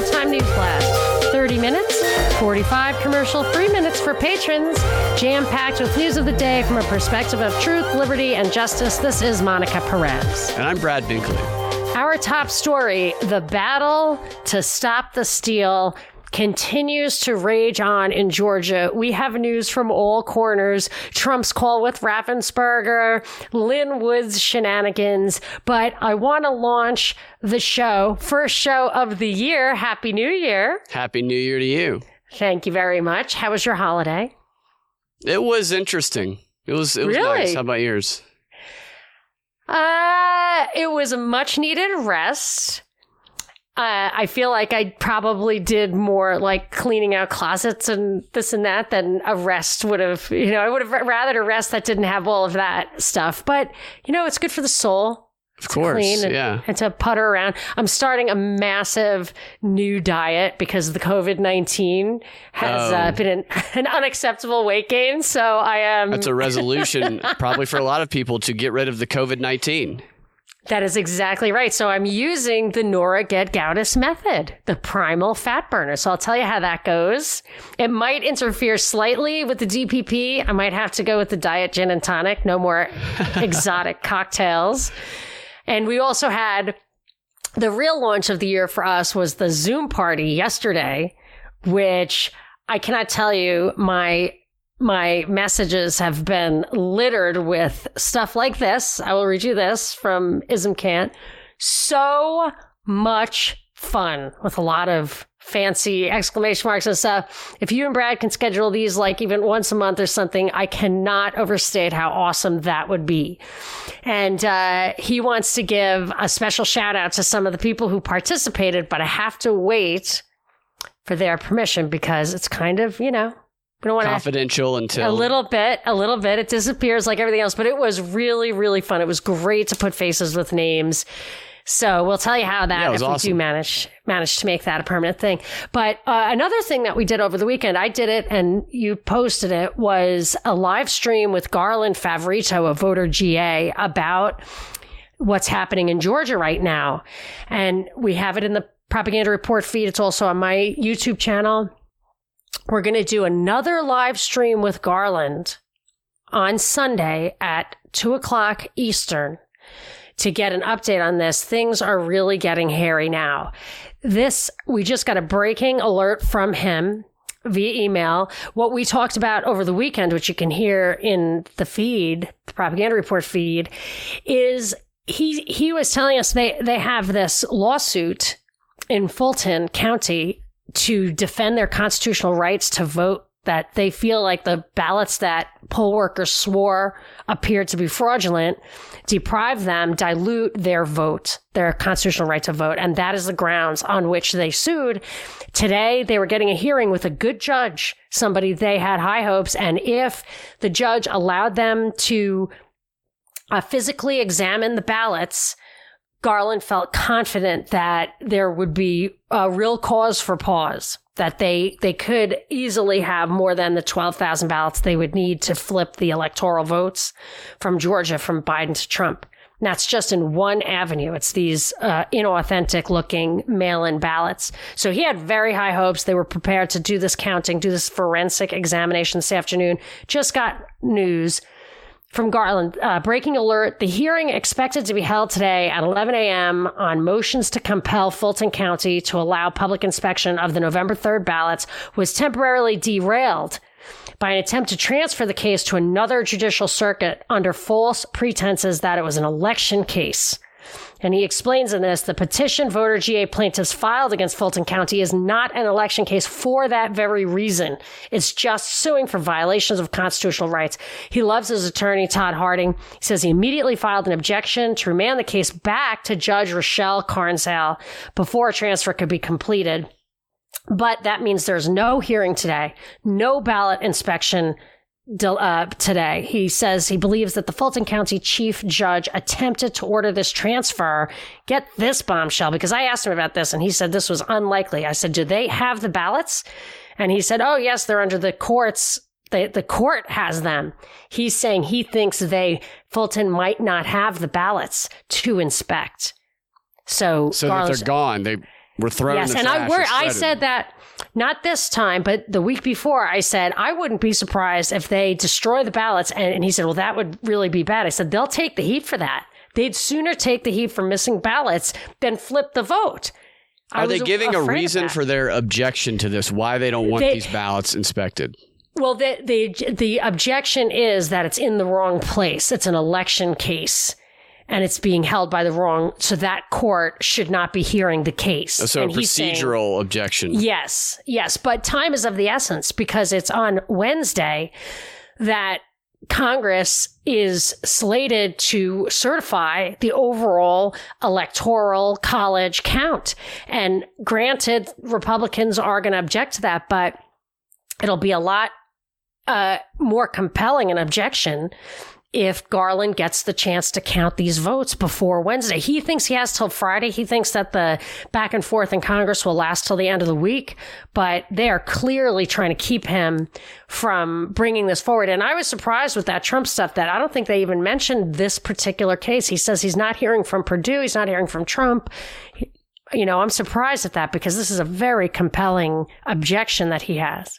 Primetime News Blast. 30 minutes, 45 commercial free minutes for patrons, jam packed with news of the day from a perspective of truth, liberty, and justice. This is Monica Perez. And I'm Brad Binkley. Our top story the battle to stop the steal continues to rage on in Georgia. We have news from all corners. Trump's call with Raffensperger, Lin Wood's shenanigans. But I want to launch the show, first show of the year. Happy New Year. Happy New Year to you. Thank you very much. How was your holiday? It was interesting. It was it was Really? nice. How about yours? Uh, it was a much needed rest. Uh, I feel like I probably did more like cleaning out closets and this and that than a rest would have. You know, I would have rather a rest that didn't have all of that stuff. But you know, it's good for the soul. Of course. and, yeah. and to putter around. I'm starting a massive new diet because the COVID 19 has Oh. uh, been an, an unacceptable weight gain. So I am. That's a resolution probably for a lot of people to get rid of the COVID 19. That is exactly right. So I'm using the Nora Gedgaudas method, the primal fat burner. So I'll tell you how that goes. It might interfere slightly with the DPP. I might have to go with the diet gin and tonic, no more exotic cocktails. And we also had the real launch of the year for us was the Zoom party yesterday, which I cannot tell you my my messages have been littered with stuff like this. I will read you this from Ism Kant. So much fun with a lot of fancy exclamation marks and stuff. If you and Brad can schedule these like even once a month or something, I cannot overstate how awesome that would be. And uh, he wants to give a special shout out to some of the people who participated, but I have to wait for their permission because it's kind of, you know, we don't want to Confidential until a little bit, a little bit. It disappears like everything else, but it was really, really fun. It was great to put faces with names. So we'll tell you how that Yeah, if was we do manage manage to make that a permanent thing. But uh, another thing that we did over the weekend, I did it and you posted it, was a live stream with Garland Favorito of Voter GA about what's happening in Georgia right now. And we have it in the propaganda report feed. It's also on my YouTube channel. We're going to do another live stream with Garland on Sunday at two o'clock Eastern to get an update on this. Things are really getting hairy now. This, we just got a breaking alert from him via email. What we talked about over the weekend, which you can hear in the feed, the propaganda report feed, is he he was telling us they they have this lawsuit in Fulton County to defend their constitutional rights to vote that they feel like the ballots that poll workers swore appeared to be fraudulent deprive them, dilute their vote, their constitutional right to vote. And that is the grounds on which they sued. Today, they were getting a hearing with a good judge, somebody they had high hopes. And if the judge allowed them to uh, physically examine the ballots, Garland felt confident that there would be a real cause for pause, that they they could easily have more than the 12,000 ballots they would need to flip the electoral votes from Georgia from Biden to Trump. And that's just in one avenue. It's these uh, inauthentic looking mail in ballots. So he had very high hopes. They were prepared to do this counting, do this forensic examination this afternoon. Just got news from Garland. Uh, breaking alert. The hearing expected to be held today at 11 a.m. on motions to compel Fulton County to allow public inspection of the November 3rd ballots was temporarily derailed by an attempt to transfer the case to another judicial circuit under false pretenses that it was an election case. And he explains in this the petition voter GA plaintiffs filed against Fulton County is not an election case for that very reason. It's just suing for violations of constitutional rights. He loves his attorney, Todd Harding. He says he immediately filed an objection to remand the case back to Judge Rochelle Carnsale before a transfer could be completed. But that means there's no hearing today, no ballot inspection uh, today. He says he believes that the Fulton County chief judge attempted to order this transfer. Get this bombshell, because I asked him about this and he said this was unlikely. I said, Do they have the ballots? And he said, Oh, yes, they're under the court's. The, the court has them. He's saying he thinks they, Fulton might not have the ballots to inspect. So, so that they're gone. They We're throwing Yes, the and I I said that not this time, but the week before. I said I wouldn't be surprised if they destroy the ballots, and, and he said, "Well, that would really be bad." I said they'll take the heat for that. They'd sooner take the heat for missing ballots than flip the vote. I Are they giving a reason for their objection to this? Why they don't want They- these ballots inspected? Well, the, the the objection is that it's in the wrong place. It's an election case, and it's being held by the wrong. So that court should not be hearing the case. So And a he's saying- procedural objection. Yes, yes, but time is of the essence because it's on Wednesday that Congress is slated to certify the overall electoral college count. And granted, Republicans are going to object to that, but it'll be a lot uh, more compelling an objection if Garland gets the chance to count these votes before Wednesday. He thinks he has till Friday. He thinks that the back and forth in Congress will last till the end of the week, but they are clearly trying to keep him from bringing this forward. And I was surprised with that Trump stuff that I don't think they even mentioned this particular case. He says he's not hearing from Perdue. He's not hearing from Trump. You know, I'm surprised at that because this is a very compelling objection that he has.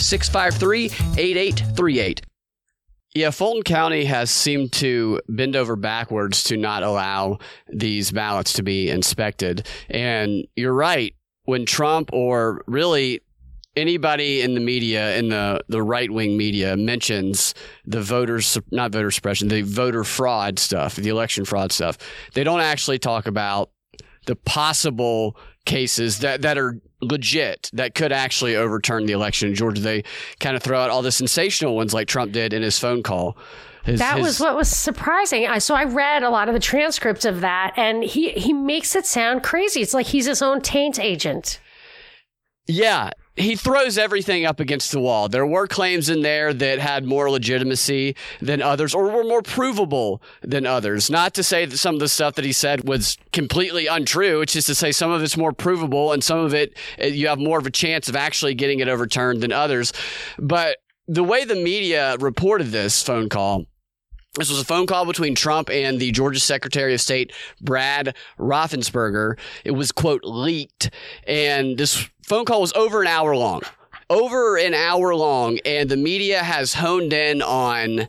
653 8838. Yeah, Fulton County has seemed to bend over backwards to not allow these ballots to be inspected. And you're right. When Trump or really anybody in the media, in the, the right wing media, mentions the voters, not voter suppression, the voter fraud stuff, the election fraud stuff, they don't actually talk about the possible cases that, that are legit that could actually overturn the election in Georgia. They kind of throw out all the sensational ones like Trump did in his phone call. His- That his- was what was surprising. I so I read a lot of the transcripts of that, and he he makes it sound crazy. It's like he's his own taint agent. Yeah, he throws everything up against the wall. There were claims in there that had more legitimacy than others or were more provable than others. Not to say that some of the stuff that he said was completely untrue. It's just to say some of it's more provable and some of it uh, you have more of a chance of actually getting it overturned than others. But the way the media reported this phone call this was a phone call between Trump and the Georgia Secretary of State, Brad Raffensperger. It was, quote, leaked. And this phone call was over an hour long. Over an hour long. And the media has honed in on,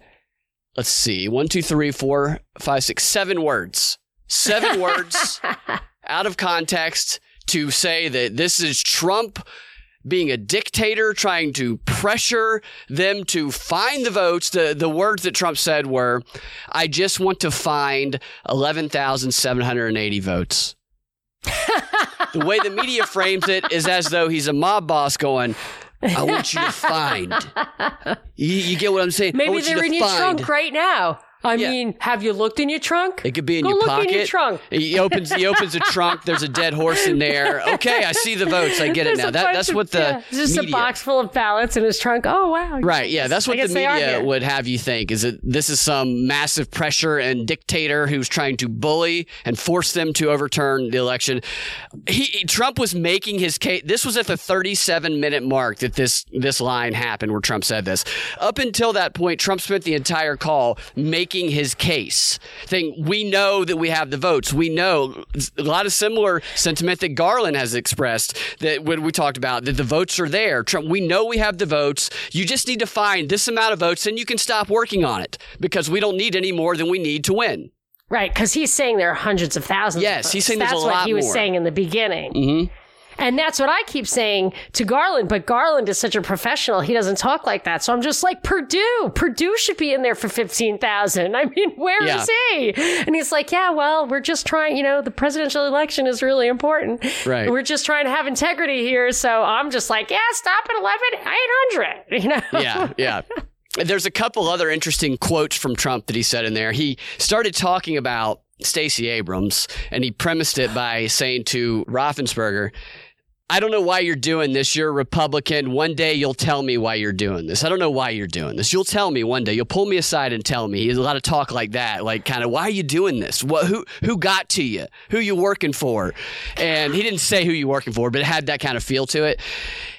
let's see, one, two, three, four, five, six, seven words. Seven words out of context to say that this is Trump being a dictator, trying to pressure them to find the votes. The the words that Trump said were, "I just want to find eleven thousand seven hundred and eighty votes." The way the media frames it is as though he's a mob boss going. I want you to find. You, you get what I'm saying? Maybe they're in your trunk right now. I Yeah. mean, have you looked in your trunk? It could be in Go your look pocket. in your trunk. He opens he opens a trunk. There's a dead horse in there. Okay, I see the votes. I get it There's now. That, that's of- what the yeah, just media, a box full of ballots in his trunk. Oh wow! Right, yeah, that's what the guess they are media would have you think is that this is some massive pressure and dictator who's trying to bully and force them to overturn the election. He, he- Trump was making his case. This was at the 37 minute mark that this this line happened where Trump said this. Up until that point, Trump spent the entire call making his case, Thing "We know that we have the votes. We know." A lot of similar sentiment that Garland has expressed that when we talked about that the votes are there. Trump, we know we have the votes. You just need to find this amount of votes, and you can stop working on it because we don't need any more than we need to win. Right, because he's saying there are hundreds of thousands. Yes, of he's saying there's that's what he was more. saying in the beginning. Mm-hmm. And that's what I keep saying to Garland. But Garland is such a professional; he doesn't talk like that. So I'm just like Perdue. Perdue should be in there for fifteen thousand. I mean, where is Yeah. he? And he's like, "Yeah, well, we're just trying. You know, the presidential election is really important. Right. We're just trying to have integrity here." So I'm just like, "Yeah, stop at eleven eight hundred. You know? yeah, yeah. There's a couple other interesting quotes from Trump that he said in there. He started talking about Stacey Abrams, and he premised it by saying to Raffensperger, I don't know why you're doing this. You're a Republican. One day you'll tell me why you're doing this. I don't know why you're doing this. You'll tell me one day. You'll pull me aside and tell me. He has a lot of talk like that, like kind of why are you doing this? What who who got to you? Who you working for? And he didn't say who you working for, but it had that kind of feel to it.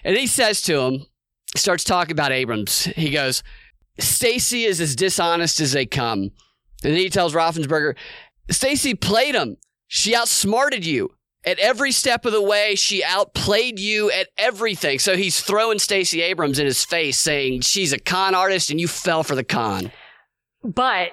And he says to him, starts talking about Abrams. He goes, Stacey is as dishonest as they come. And then he tells Raffensperger, Stacey played him. She outsmarted you. At every step of the way, she outplayed you at everything. So he's throwing Stacey Abrams in his face, saying she's a con artist and you fell for the con. But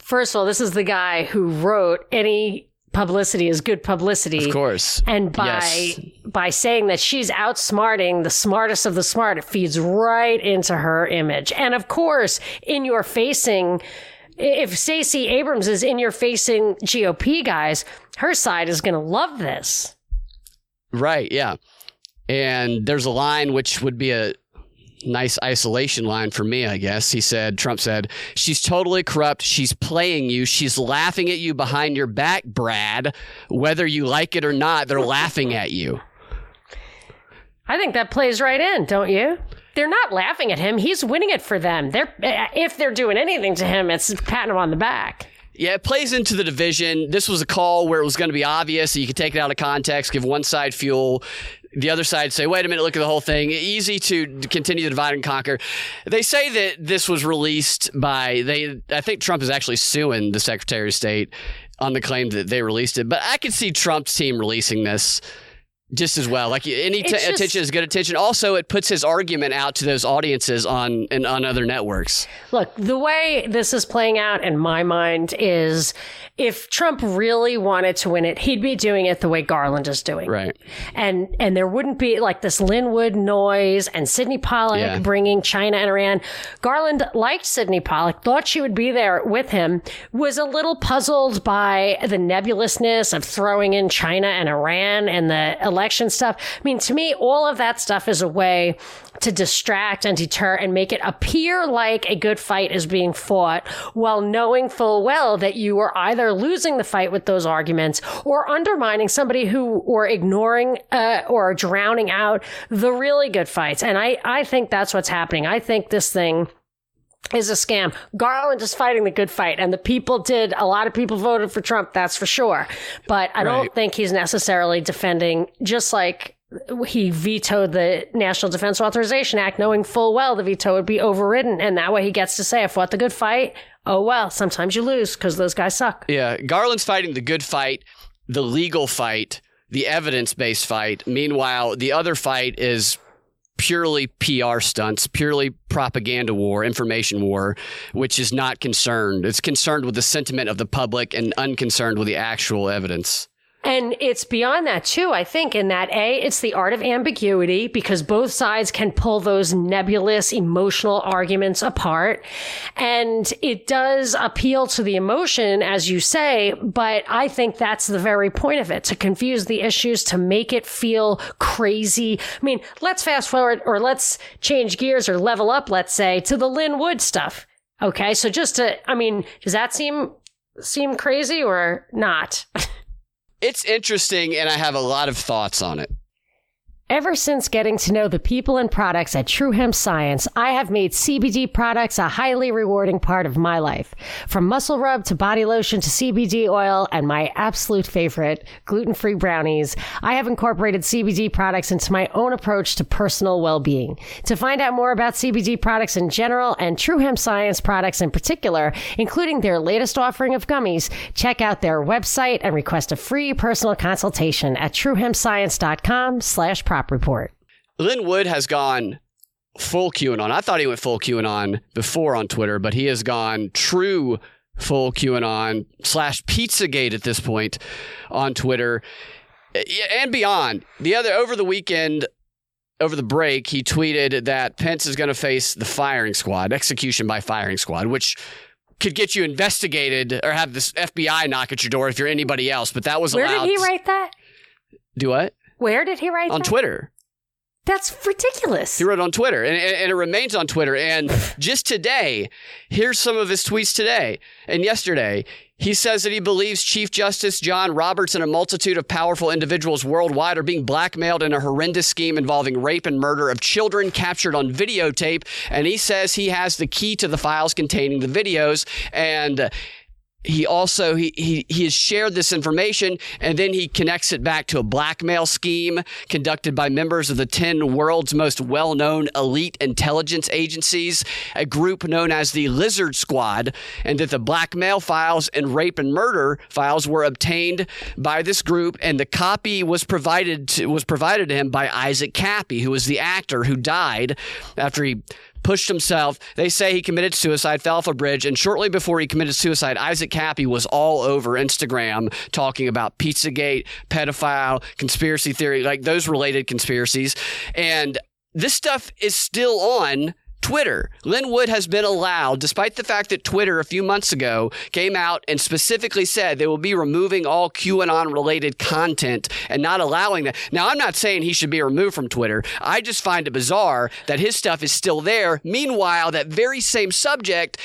first of all, this is the guy who wrote any publicity is good publicity. Of course. And by Yes. by saying that she's outsmarting the smartest of the smart, it feeds right into her image. And of course, in your facing if Stacey Abrams is in your facing GOP guys, her side is going to love this. Right, yeah. And there's a line which would be a nice isolation line for me, I guess. He said, Trump said, She's totally corrupt. She's playing you. She's laughing at you behind your back, Brad. Whether you like it or not, they're laughing at you. I think that plays right in, don't you? They're not laughing at him. He's winning it for them. They're eh, if they're doing anything to him, it's patting him on the back. Yeah, it plays into the division. This was a call where it was going to be obvious. You could take it out of context, give one side fuel, the other side say, wait a minute, look at the whole thing. Easy to continue to divide and conquer. They say that this was released by, they. I think Trump is actually suing the Secretary of State on the claim that they released it. But I could see Trump's team releasing this just as well. Like any t- just- attention is good attention. Also, it puts his argument out to those audiences on and on other networks. Look, the way this is playing out in my mind is if Trump really wanted to win it, he'd be doing it the way Garland is doing. Right. And and there wouldn't be like this Lin Wood noise and Sidney Powell Yeah. bringing China and Iran. Garland liked Sidney Powell, thought she would be there with him, was a little puzzled by the nebulousness of throwing in China and Iran and the election stuff. I mean, to me, all of that stuff is a way to distract and deter and make it appear like a good fight is being fought while knowing full well that you are either losing the fight with those arguments or undermining somebody who or ignoring uh, or drowning out the really good fights and I, I think that's what's happening i think this thing is a scam. Garland is fighting the good fight, and the people did. A lot of people voted for Trump, that's for sure. But I don't think he's necessarily defending, just like he vetoed the National Defense Authorization Act, knowing full well the veto would be overridden. And that way he gets to say, I fought the good fight. Oh, well, sometimes you lose because those guys suck. Yeah, Garland's fighting the good fight, the legal fight, the evidence based fight. Meanwhile, the other fight is purely PR stunts, purely propaganda war, information war, which is not concerned. It's concerned with the sentiment of the public and unconcerned with the actual evidence. And it's beyond that too, I think, in that A, it's the art of ambiguity because both sides can pull those nebulous emotional arguments apart. And it does appeal to the emotion, as you say, but I think that's the very point of it, to confuse the issues, to make it feel crazy. I mean, let's fast forward or let's change gears or level up, let's say, to the Lin Wood stuff. Okay. So just to, I mean, does that seem, seem crazy or not? It's interesting, and I have a lot of thoughts on it. Ever since getting to know the people and products at True Hemp Science, I have made CBD products a highly rewarding part of my life. From muscle rub to body lotion to CBD oil and my absolute favorite, gluten free brownies, I have incorporated CBD products into my own approach to personal well being. To find out more about CBD products in general and True Hemp Science products in particular, including their latest offering of gummies, check out their website and request a free personal consultation at truehempscience.com slash prop report. Lin Wood has gone full QAnon. I thought he went full QAnon before on Twitter, but he has gone true full QAnon slash Pizzagate at this point on Twitter and beyond. The other over the weekend, over the break, he tweeted that Pence is going to face the firing squad, execution by firing squad, which could get you investigated or have this FBI knock at your door if you're anybody else. But that was Where allowed. did he write that? Do what Where did he write on that? Twitter? That's ridiculous. He wrote on Twitter, and, and, it remains on Twitter. And just today, here's some of his tweets today and yesterday. He says that he believes Chief Justice John Roberts and a multitude of powerful individuals worldwide are being blackmailed in a horrendous scheme involving rape and murder of children captured on videotape. And he says he has the key to the files containing the videos. And he also he, he he has shared this information and then he connects it back to a blackmail scheme conducted by members of the 10 world's most well-known elite intelligence agencies a group known as the lizard squad and that the blackmail files and rape and murder files were obtained by this group and the copy was provided to, was provided to him by Isaac Kappy who was the actor who died after he pushed himself. They say he committed suicide, fell off a bridge, and shortly before he committed suicide, Isaac Kappy was all over Instagram talking about Pizzagate, pedophile, conspiracy theory, like those related conspiracies. And this stuff is still on Twitter. Lin Wood has been allowed, despite the fact that Twitter a few months ago came out and specifically said they will be removing all QAnon related content and not allowing that. Now, I'm not saying he should be removed from Twitter. I just find it bizarre that his stuff is still there. Meanwhile, that very same subject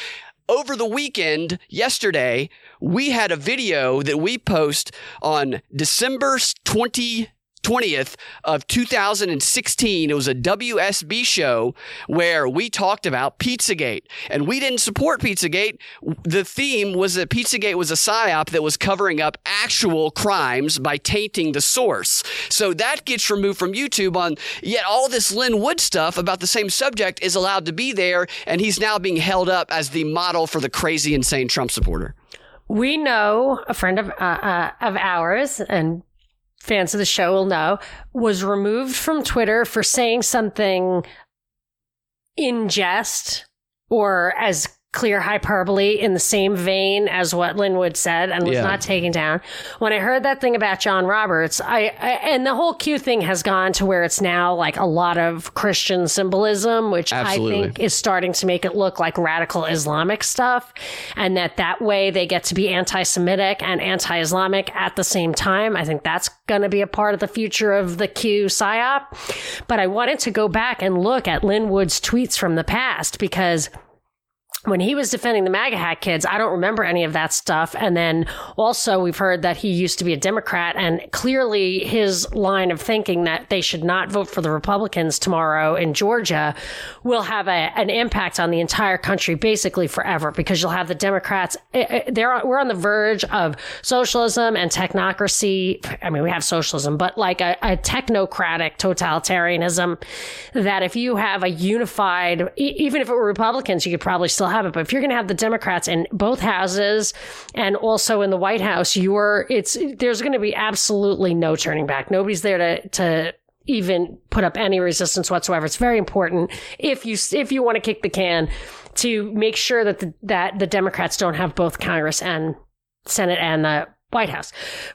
over the weekend, yesterday, we had a video that we post on December 20, 20th of 2016. It was a WSB show where we talked about Pizzagate and we didn't support Pizzagate. The theme was that Pizzagate was a psyop that was covering up actual crimes by tainting the source. So that gets removed from YouTube on yet all this Lin Wood stuff about the same subject is allowed to be there and he's now being held up as the model for the crazy insane Trump supporter. We know a friend of uh, uh, of ours and fans of the show will know, was removed from Twitter for saying something in jest or as clear hyperbole in the same vein as what Lin Wood said and was yeah. not taken down. When I heard that thing about John Roberts, I, I, and the whole Q thing has gone to where it's now like a lot of Christian symbolism, which Absolutely. I think is starting to make it look like radical Islamic stuff, and that that way they get to be anti-Semitic and anti-Islamic at the same time. I think that's going to be a part of the future of the Q psyop. But I wanted to go back and look at Lin Wood's tweets from the past because when he was defending the MAGA hat kids, I don't remember any of that stuff. And then also, we've heard that he used to be a Democrat, and clearly his line of thinking that they should not vote for the Republicans tomorrow in Georgia will have a, an impact on the entire country basically forever because you'll have the Democrats. Eh, eh, they're, we're on the verge of socialism and technocracy. I mean, we have socialism, but like a, a technocratic totalitarianism that if you have a unified, even if it were Republicans, you could probably still have it. But if you're going to have the Democrats in both houses and also in the White House, you're it's there's going to be absolutely no turning back. Nobody's there to to even put up any resistance whatsoever. It's very important if you if you want to kick the can to make sure that the, that the Democrats don't have both Congress and Senate and the White House.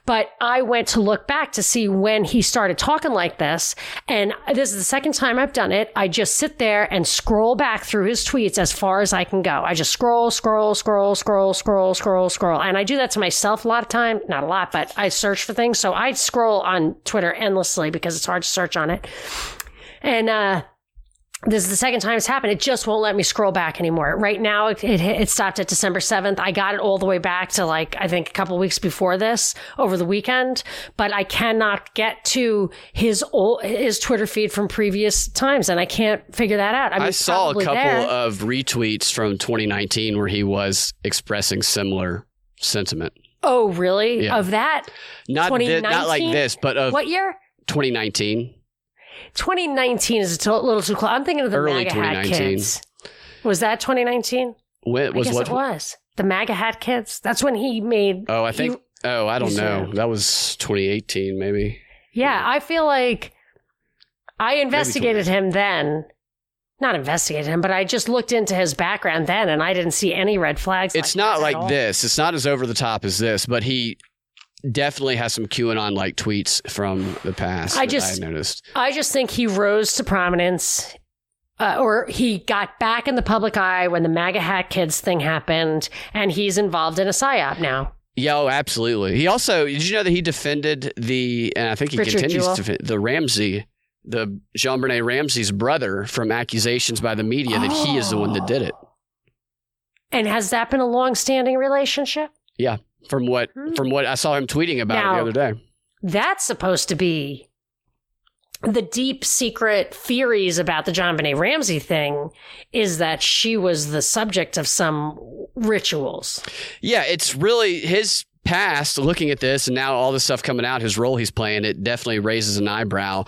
But I went to look back to see when he started talking like this. And this is the second time I've done it. I just sit there and scroll back through his tweets as far as I can go. I just scroll, scroll, scroll, scroll, scroll, scroll, scroll. And I do that to myself a lot of time. Not a lot, but I search for things. So I scroll on Twitter endlessly because it's hard to search on it. And, uh, this is the second time it's happened. It just won't let me scroll back anymore. Right now, it, it, it stopped at December 7th. I got it all the way back to like, I think a couple weeks before this over the weekend, but I cannot get to his old, his Twitter feed from previous times and I can't figure that out. I, mean, I saw a couple there. of retweets from 2019 where he was expressing similar sentiment. Oh, really? Yeah. Of that? Not, th- not like this, but of what year? 2019. 2019 is a little too close. I'm thinking of the Early MAGA hat kids. Was that 2019? When, was I guess what? it was the MAGA hat kids. That's when he made. Oh, I think. He, oh, I don't know. That was 2018, maybe. Yeah. I feel like I investigated him then. Not investigated him, but I just looked into his background then, and I didn't see any red flags. It's like not like this. It's not as over the top as this, but he definitely has some QAnon like tweets from the past. I just I noticed. I just think he rose to prominence. Uh, or he got back in the public eye when the MAGA hat kids thing happened, and he's involved in a psyop now. Yeah, oh, absolutely. He also did you know that he defended the, and I think he Richard continues Jewell. to defend the Ramsey the JonBenét Ramsey's brother from accusations by the media that he is the one that did it. And has that been a long-standing relationship? Yeah, from what from what I saw him tweeting about Now- the other day. That's supposed to be the deep secret theories about the JonBenét Ramsey thing is that she was the subject of some rituals. Yeah, it's really his past looking at this and now all this stuff coming out, his role he's playing, it definitely raises an eyebrow.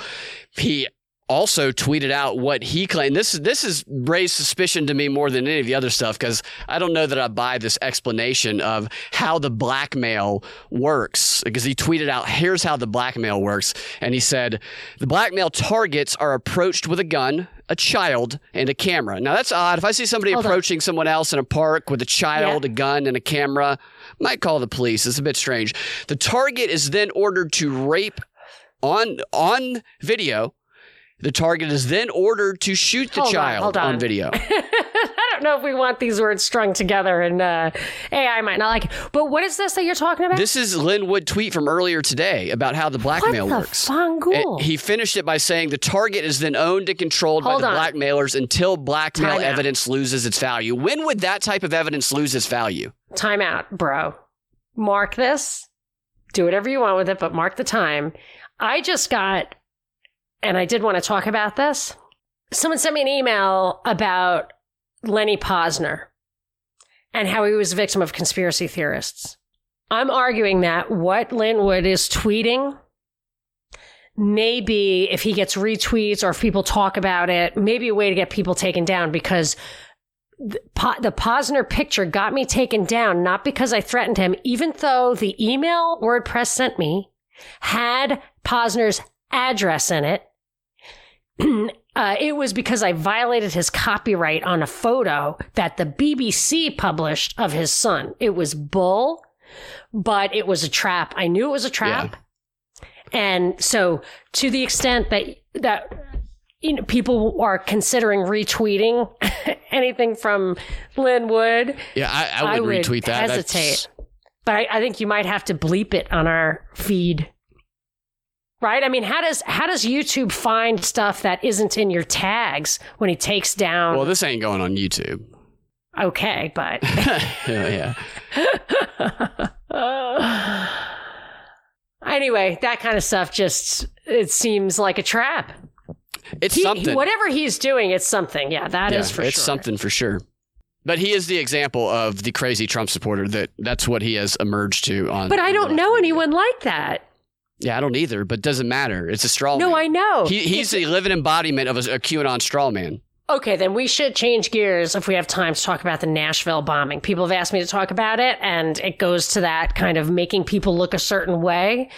He also tweeted out what he claimed. This this has raised suspicion to me more than any of the other stuff because I don't know that I buy this explanation of how the blackmail works. Because he tweeted out, "Here's how the blackmail works," and he said, "The blackmail targets are approached with a gun." A child and a camera. Now that's odd. If I see somebody Hold on. approaching someone else in a park with a child, Yeah. a gun, and a camera, might call the police. It's a bit strange. The target is then ordered to rape on on video. The target is then ordered to shoot the Hold on, child hold on. video. I don't know if we want these words strung together and uh, AI might not like it. But what is this that you're talking about? This is Lin Wood tweet from earlier today about how the blackmail what the works. he finished it by saying the target is then owned and controlled Hold by the on. blackmailers until blackmail Time out. evidence loses its value. When would that type of evidence lose its value? time out, bro. Mark this. Do whatever you want with it, but mark the time. I just got, and I did want to talk about this. Someone sent me an email about Lenny Pozner and how he was a victim of conspiracy theorists. I'm arguing that what Lin Wood is tweeting maybe if he gets retweets or if people talk about it, maybe a way to get people taken down because the, the Pozner picture got me taken down, not because I threatened him, even though the email WordPress sent me had Pozner's address in it. uh, it was because I violated his copyright on a photo that the BBC published of his son. It was bull, but it was a trap. I knew it was a trap. And so to the extent that that you know people are considering retweeting anything from Lin Wood, Yeah, I, I would retweet that. That's- hesitate. But I, I think you might have to bleep it on our feed. Right? I mean, how does how does YouTube find stuff that isn't in your tags when he takes down well, this ain't going on YouTube. okay, but yeah, anyway, that kind of stuff just it seems like a trap. It's He- something. whatever he's doing, it's something. Yeah, that is Yeah, for it's sure. something for sure. But he is the example of the crazy Trump supporter that that's what he has emerged to on. But I don't know anyone like that. Yeah, I don't either. But doesn't matter. It's a straw. No, man. I know. He, he's the living embodiment of a, a QAnon straw man. Okay, then we should change gears if we have time to talk about the Nashville bombing. People have asked me to talk about it, and it goes to that kind of making people look a certain way.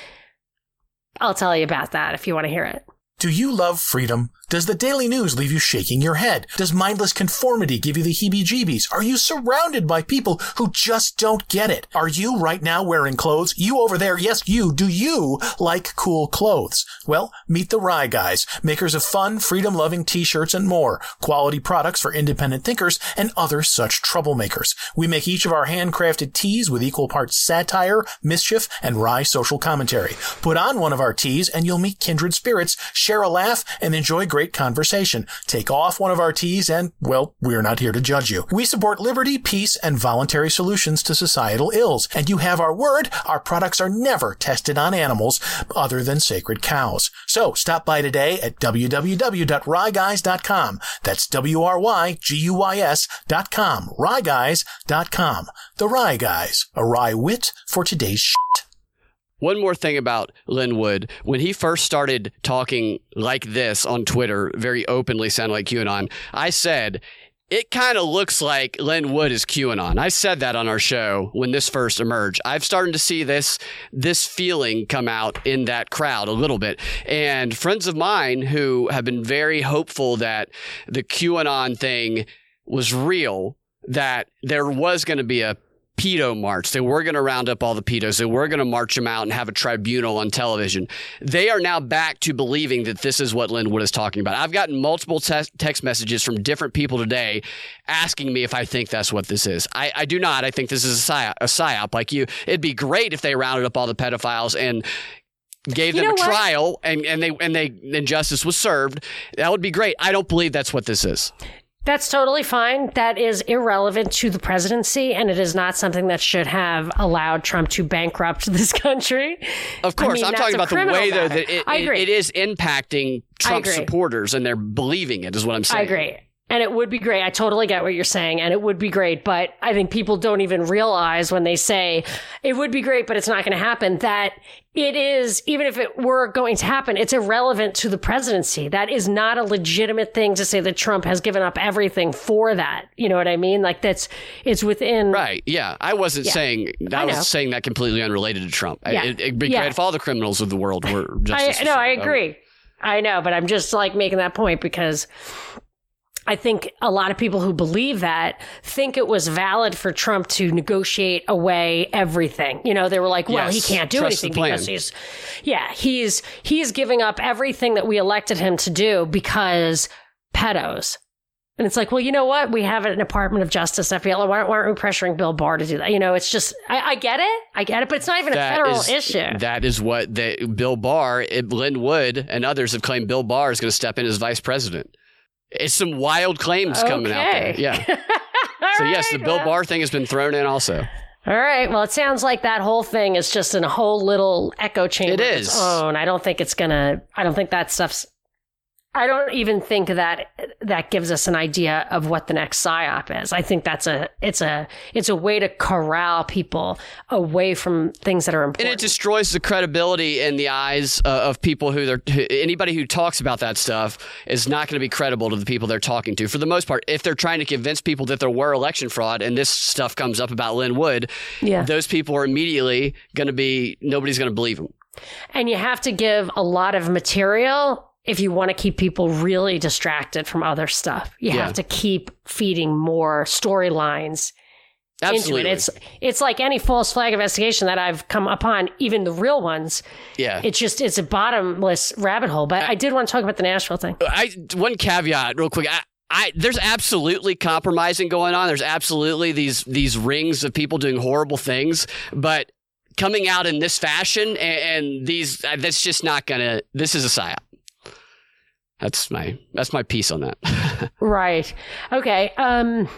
I'll tell you about that if you want to hear it. Do you love freedom? Does the daily news leave you shaking your head? Does mindless conformity give you the heebie jeebies? Are you surrounded by people who just don't get it? Are you right now wearing clothes? You over there, yes, you. Do you like cool clothes? Well, meet the Wry Guys, makers of fun, freedom loving t shirts and more. Quality products for independent thinkers and other such troublemakers. We make each of our handcrafted tees with equal parts satire, mischief, and wry social commentary. Put on one of our tees and you'll meet kindred spirits, share a laugh, and enjoy great conversation. Take off one of our tees and, well, we're not here to judge you. We support liberty, peace, and voluntary solutions to societal ills. And you have our word, our products are never tested on animals other than sacred cows. So stop by today at www.wryguys.com. That's W-R-Y-G-U-Y-S dot com. Wryguys.com. The Wry Guys. A wry wit for today's shit. One more thing about Lin Wood. When he first started talking like this on Twitter, very openly sounding like QAnon, I said, it kind of looks like Lin Wood is QAnon. I said that on our show when this first emerged. I've started to see this this feeling come out in that crowd a little bit. And friends of mine who have been very hopeful that the QAnon thing was real, that there was going to be a pedo march. They were going to round up all the pedos. They were going to march them out and have a tribunal on television. They are now back to believing that this is what Lin Wood is talking about. I've gotten multiple te- text messages from different people today asking me if I think that's what this is. I, I do not. I think this is a psyop, a psyop like you. It'd be great if they rounded up all the pedophiles and gave You them a what? trial and, and they and they and justice was served, that would be great. I don't believe that's what this is. That's totally fine. That is irrelevant to the presidency, and it is not something that should have allowed Trump to bankrupt this country. Of course, I'm that's talking about the way though that it, it- it is impacting Trump supporters and they're believing it is what I'm saying. I agree. And it would be great. I totally get what you're saying. And it would be great. But I think people don't even realize when they say it would be great, but it's not going to happen, that it is, even if it were going to happen, it's irrelevant to the presidency. That is not a legitimate thing to say that Trump has given up everything for that. You know what I mean? Like that's, it's within. Right. Yeah. I wasn't Yeah. saying I, I was saying that completely unrelated to Trump. Yeah. It, would be Yeah. great if all the criminals of the world were just. I no, I agree. I know, but I'm just like making that point because I think a lot of people who believe that think it was valid for Trump to negotiate away everything. You know, they were like, well, Yes. he can't do anything because he's yeah, he's he's giving up everything that we elected him to do because pedos. And it's like, well, you know what? We have an Department of Justice, FBI. Why aren't, why aren't we pressuring Bill Barr to do that? You know, it's just, I, I get it. I get it, but it's not even a federal is- issue. That is what the, Bill Barr, Lin Wood, and others have claimed Bill Barr is going to step in as vice president. It's some wild claims coming out there. Yeah. So, yes, the Bill. Barr thing has been thrown in also. All right. Well, it sounds like that whole thing is just in a whole little echo chamber It of is. its own. I don't think it's gonna. I don't think that stuff's. I don't even think that that gives us an idea of what the next psyop is. I think that's a it's a it's a way to corral people away from things that are important. And it destroys the credibility in the eyes uh, of people who they're who, anybody who talks about that stuff is not going to be credible to the people they're talking to for the most part. If they're trying to convince people that there were election fraud and this stuff comes up about Lin Wood, yeah. those people are immediately going to be nobody's going to believe them. And you have to give a lot of material if you want to keep people really distracted from other stuff. You Yeah. have to keep feeding more storylines Absolutely, into it. It's it's like any false flag investigation that I've come upon, even the real ones. yeah. It's just it's a bottomless rabbit hole. But I did want to talk about the Nashville thing. I one caveat real quick. I, I there's absolutely compromising going on. There's absolutely these these rings of people doing horrible things, but coming out in this fashion and, and these uh, that's just not gonna. This is a psyop. That's my that's my piece on that. Right. Okay. Um.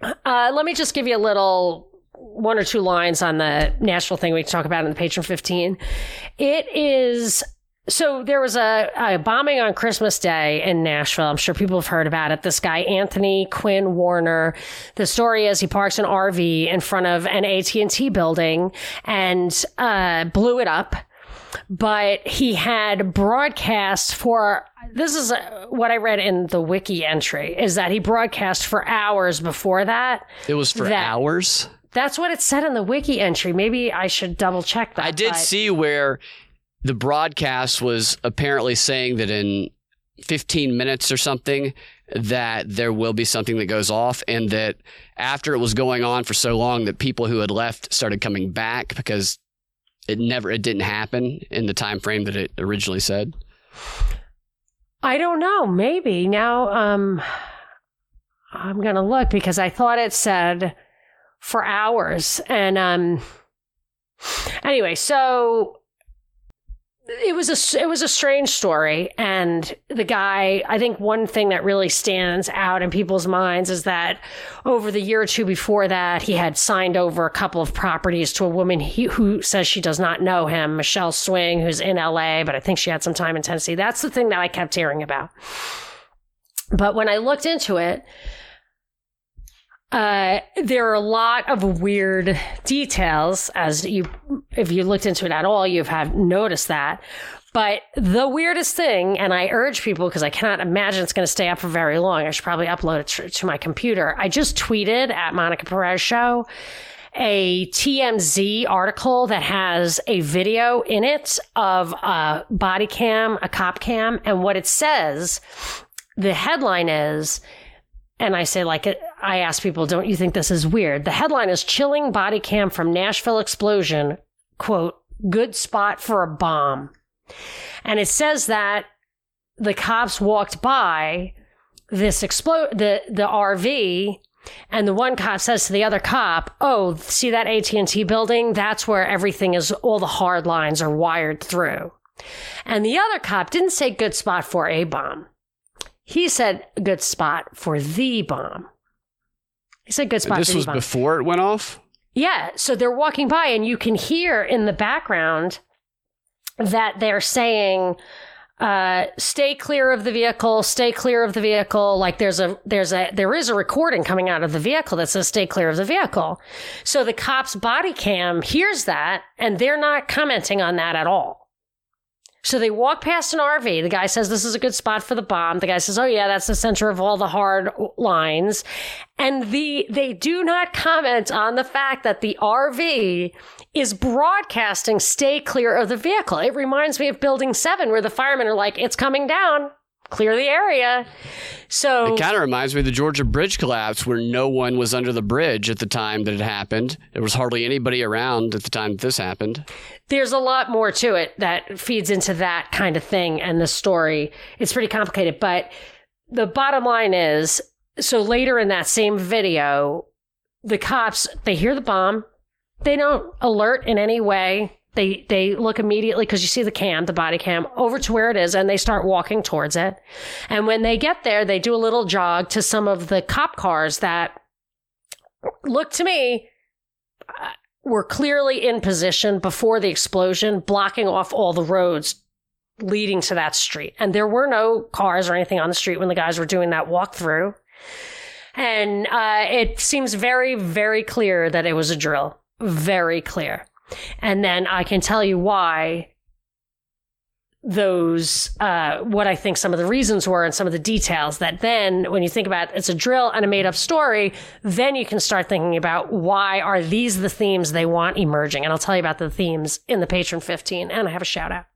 Uh, let me just give you a little one or two lines on the Nashville thing we talk about in the Patreon 15. It is so there was a, a bombing on Christmas Day in Nashville. I'm sure people have heard about it. This guy Anthony Quinn Warner. The story is he parks an RV in front of an AT&T building and uh, blew it up but he had broadcast for this is uh, what I read in the wiki entry is that he broadcast for hours before that. it was for That- hours. That's what it said in the wiki entry. Maybe I should double check that. I did but- see where the broadcast was apparently saying that in 15 minutes or something that there will be something that goes off and that after it was going on for so long that people who had left started coming back because it never it didn't happen in the time frame that it originally said. I don't know. Maybe now. Um, I'm gonna look because I thought it said for hours, and um. Anyway, so it was a it was a strange story, and the guy. I think one thing that really stands out in people's minds is that over the year or two before that, he had signed over a couple of properties to a woman he, who says she does not know him, Michelle Swing, who's in LA, but I think she had some time in Tennessee. That's the thing that I kept hearing about. But when I looked into it, uh, there are a lot of weird details, as you, if you looked into it at all, you've noticed that. But the weirdest thing, and I urge people because I cannot imagine it's going to stay up for very long. I should probably upload it to my computer. I just tweeted at Monica Perez Show a TMZ article that has a video in it of a body cam, a cop cam, and what it says. The headline is, and I say, like, I ask people, don't you think this is weird? The headline is Chilling Body Cam from Nashville Explosion, quote, good spot for a bomb. And it says that the cops walked by this explode, the, the RV and the one cop says to the other cop, "Oh, see that AT&T building? That's where everything is all the hard lines are wired through." And the other cop didn't say good spot for a bomb. He said a good spot for the bomb. He said good spot This for was the bomb. before it went off? Yeah, so they're walking by, and you can hear in the background that they're saying, uh, "Stay clear of the vehicle. Stay clear of the vehicle." Like there's a there's a there is a recording coming out of the vehicle that says "Stay clear of the vehicle." So the cop's body cam hears that, and they're not commenting on that at all. So they walk past an RV. The guy says, This is a good spot for the bomb. The guy says, Oh, yeah, that's the center of all the hard lines. And the, they do not comment on the fact that the RV is broadcasting stay clear of the vehicle. It reminds me of Building 7, where the firemen are like, It's coming down. Clear the area. So It kind of reminds me of the Georgia bridge collapse where no one was under the bridge at the time that it happened. There was hardly anybody around at the time that this happened. there's a lot more to it that feeds into that kind of thing and the story. It's pretty complicated, but the bottom line is so later in that same video, the cops, they hear the bomb. They don't alert in any way. They they look immediately because you see the cam, the body cam, over to where it is, and they start walking towards it. And when they get there, they do a little jog to some of the cop cars that look to me uh, were clearly in position before the explosion, blocking off all the roads leading to that street. And there were no cars or anything on the street when the guys were doing that walkthrough. And uh, it seems very, very clear that it was a drill. Very clear. And then I can tell you why those uh, what I think some of the reasons were and some of the details that then when you think about it, it's a drill and a made up story, then you can start thinking about why are these the themes they want emerging. And I'll tell you about the themes in the Patreon 15 and I have a shout out.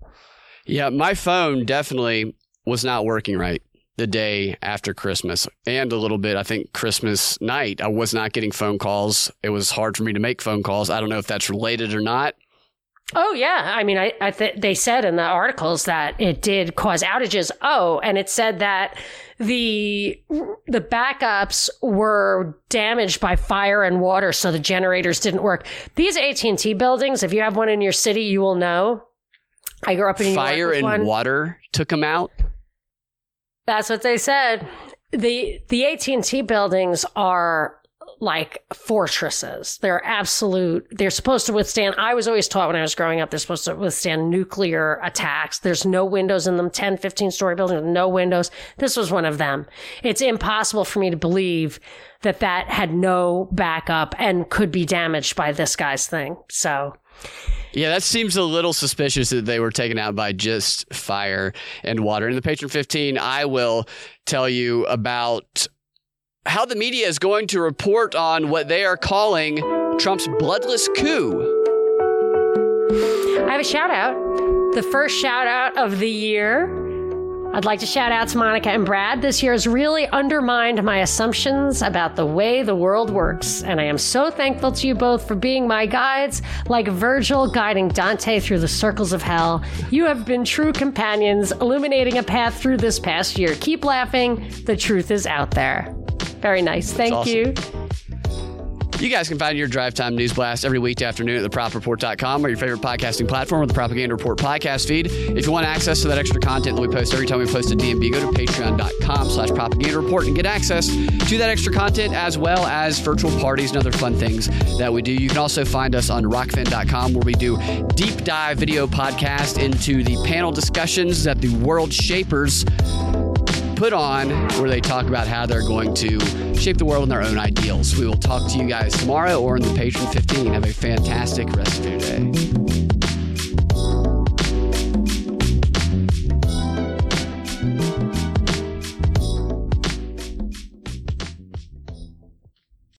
Yeah, my phone definitely was not working right the day after Christmas and a little bit, I think, Christmas night. I was not getting phone calls. It was hard for me to make phone calls. I don't know if that's related or not. Oh yeah, I mean, I, I th- they said in the articles that it did cause outages. Oh, and it said that the the backups were damaged by fire and water, so the generators didn't work. These AT and T buildings, if you have one in your city, you will know. I grew up in New York Fire and one. water took them out. That's what they said. the The AT and T buildings are like fortresses. They're absolute. They're supposed to withstand. I was always taught when I was growing up, they're supposed to withstand nuclear attacks. There's no windows in them. 10, 15 story buildings no windows. This was one of them. It's impossible for me to believe that that had no backup and could be damaged by this guy's thing. So Yeah, that seems a little suspicious that they were taken out by just fire and water. In the Patreon 15, I will tell you about how the media is going to report on what they are calling Trump's bloodless coup. I have a shout out. The first shout out of the year. I'd like to shout out to Monica and Brad. This year has really undermined my assumptions about the way the world works. And I am so thankful to you both for being my guides, like Virgil guiding Dante through the circles of hell. You have been true companions, illuminating a path through this past year. Keep laughing. The truth is out there. Very nice. Thank awesome. you. You guys can find your Drive Time News Blast every weekday afternoon at thepropreport.com or your favorite podcasting platform or the Propaganda Report podcast feed. If you want access to that extra content that we post every time we post a DNB, go to patreon.com slash propaganda report and get access to that extra content as well as virtual parties and other fun things that we do. You can also find us on rokfin.com where we do deep dive video podcast into the panel discussions that the world shapers put on where they talk about how they're going to shape the world in their own ideals. We will talk to you guys tomorrow or in the Patreon 15. Have a fantastic rest of your day.